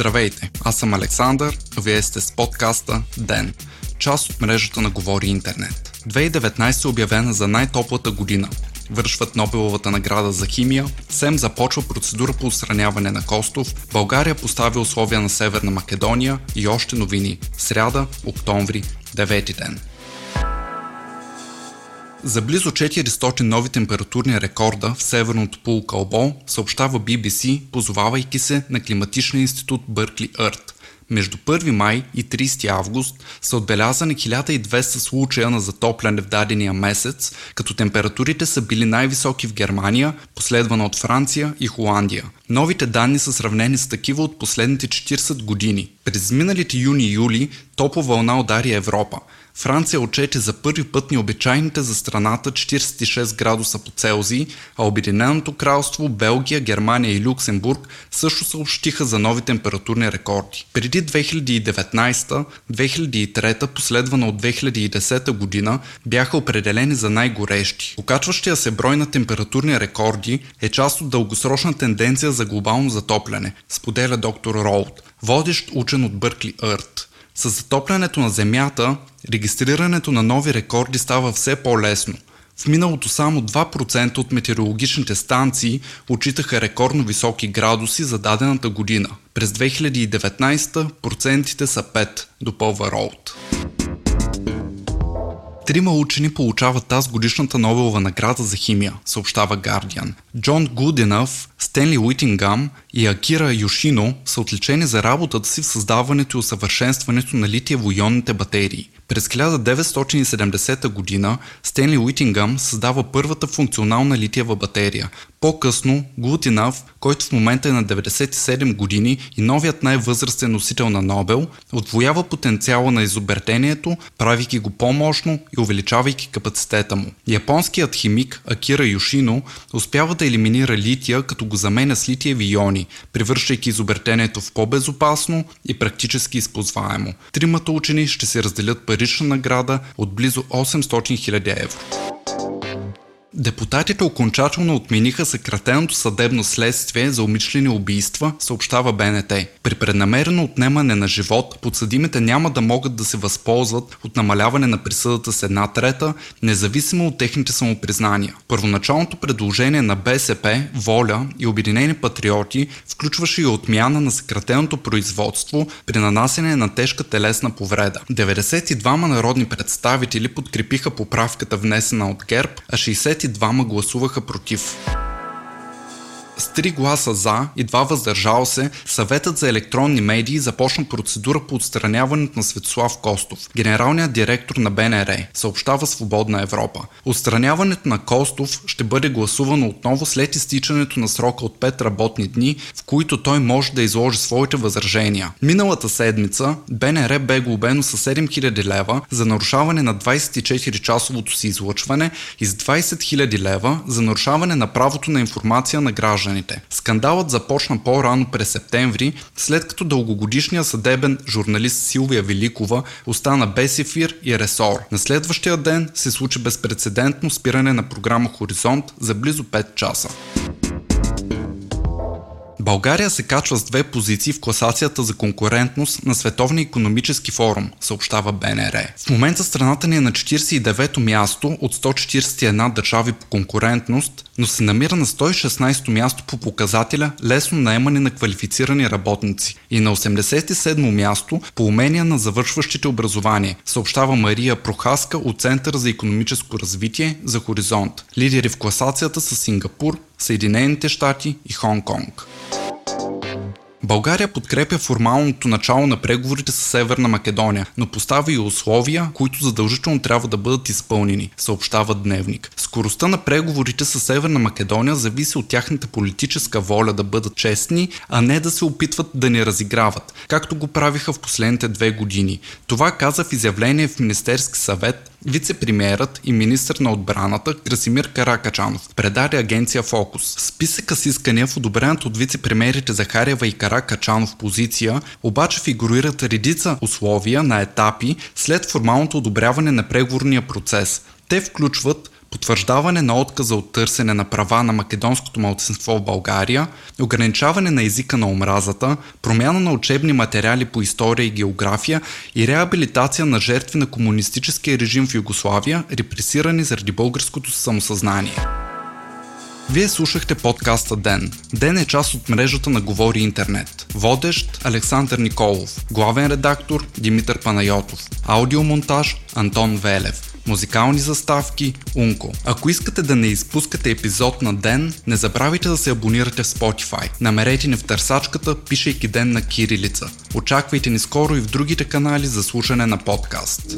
Здравейте, аз съм Александър, вие сте с подкаста ДЕН, част от мрежата на Говори Интернет. 2019 е обявена за най-топлата година. Вършват Нобеловата награда за химия, СЕМ започва процедура по устраняване на Костов, България постави условия на Северна Македония и още новини. Сряда, октомври, 9 ден. За близо 400 нови температурни рекорда в северното полукълбо съобщава BBC, позовавайки се на климатичния институт БърклиЪрт. Между 1 май и 30 август са отбелязани 1200 случая на затопляне в дадения месец, като температурите са били най-високи в Германия, последвана от Франция и Холандия. Новите данни са сравнени с такива от последните 40 години. През миналите юни и юли топла вълна удари Европа. Франция отчете за първи път необичайните за страната 46 градуса по Целзий, а Обединеното кралство, Белгия, Германия и Люксембург също съобщиха за нови температурни рекорди. Преди 2019-2003, последвана от 2010 година, бяха определени за най-горещи. Покачващия се брой на температурни рекорди е част от дългосрочна тенденция за глобално затопляне, споделя доктор Роуд, водещ учен от БърклиЪрт. С затоплянето на Земята, регистрирането на нови рекорди става все по-лесно. В миналото само 2% от метеорологичните станции отчитаха рекордно високи градуси за дадената година. През 2019 процентите са 5, допълва Роуд. Трима учени получават тази годишната Нобелова награда за химия, съобщава Guardian. Джон Гуденъв, Стенли Уитингам и Акира Йошино са отличени за работата си в създаването и усъвършенстването на литиево-ионните батерии. През 1970 година Стенли Уитингам създава първата функционална литиева батерия. По-късно Глутинав, който в момента е на 97 години и новият най-възрастен носител на Нобел, отвоява потенциала на изобретението, правейки го по-мощно и увеличавайки капацитета му. Японският химик Акира Йошино успява да елиминира лития, като го заменя с литиеви иони, превръщайки изобретението в по-безопасно и практически използваемо. Тримата учени ще се разделят парична награда от близо 800 000 евро. Депутатите окончателно отмениха съкратеното съдебно следствие за умишлени убийства, съобщава БНТ. При преднамерено отнемане на живот, подсъдимите няма да могат да се възползват от намаляване на присъдата с една трета, независимо от техните самопризнания. Първоначалното предложение на БСП, Воля и Обединени патриоти включваше и отмяна на съкратеното производство при нанасене на тежка телесна повреда. 92 народни представители подкрепиха поправката внесена от ГЕРБ, а 60 52 гласуваха против. С три гласа за и два въздържал се, съветът за електронни медии започна процедура по отстраняването на Светослав Костов, генералният директор на БНР, съобщава Свободна Европа. Отстраняването на Костов ще бъде гласувано отново след изтичането на срока от 5 работни дни, в които той може да изложи своите възражения. Миналата седмица БНР бе глобено с 7000 лева за нарушаване на 24-часовото си излъчване и с 20 000 лева за нарушаване на правото на информация на граждани гражданите. Скандалът започна по-рано през септември, след като дългогодишният съдебен журналист Силвия Великова остана без ефир и ресор. На следващия ден се случи безпредседентно спиране на програма Хоризонт за близо 5 часа. България се качва с две позиции в класацията за конкурентност на Световния економически форум, съобщава БНР. В момента страната ни е на 49-то място от 141 държави по конкурентност, но се намира на 116-то място по показателя лесно наемане на квалифицирани работници и на 87-то място по умения на завършващите образование, съобщава Мария Прохаска от Центъра за економическо развитие за Хоризонт. Лидери в класацията са Сингапур, Съединените щати и Хонг-Конг. България подкрепя формалното начало на преговорите с Северна Македония, но поставя и условия, които задължително трябва да бъдат изпълнени, съобщава Дневник. Скоростта на преговорите с Северна Македония зависи от тяхната политическа воля да бъдат честни, а не да се опитват да ни разиграват, както го правиха в последните две години. Това каза в изявление в Министерски съвет Вице-премьерът и министр на отбраната Красимир Каракачанов предаде агенция Фокус. Списъка с искания в одобрената от вице-премьерите Захарева и Каракачанов позиция обаче фигурират редица условия на етапи след формалното одобряване на преговорния процес. Те включват потвърждаване на отказа от търсене на права на македонското малцинство в България, ограничаване на езика на омразата, промяна на учебни материали по история и география и реабилитация на жертви на комунистическия режим в Югославия, репресирани заради българското самосъзнание. Вие слушахте подкаста Ден. Ден е част от мрежата на Говори Интернет. Водещ Александър Николов. Главен редактор Димитър Панайотов. Аудиомонтаж Антон Велев. Музикални заставки Унко. Ако искате да не изпускате епизод на ден, не забравяйте да се абонирате в Spotify. Намерете ни в търсачката, пишейки ден на кирилица. Очаквайте ни скоро и в другите канали за слушане на подкаст.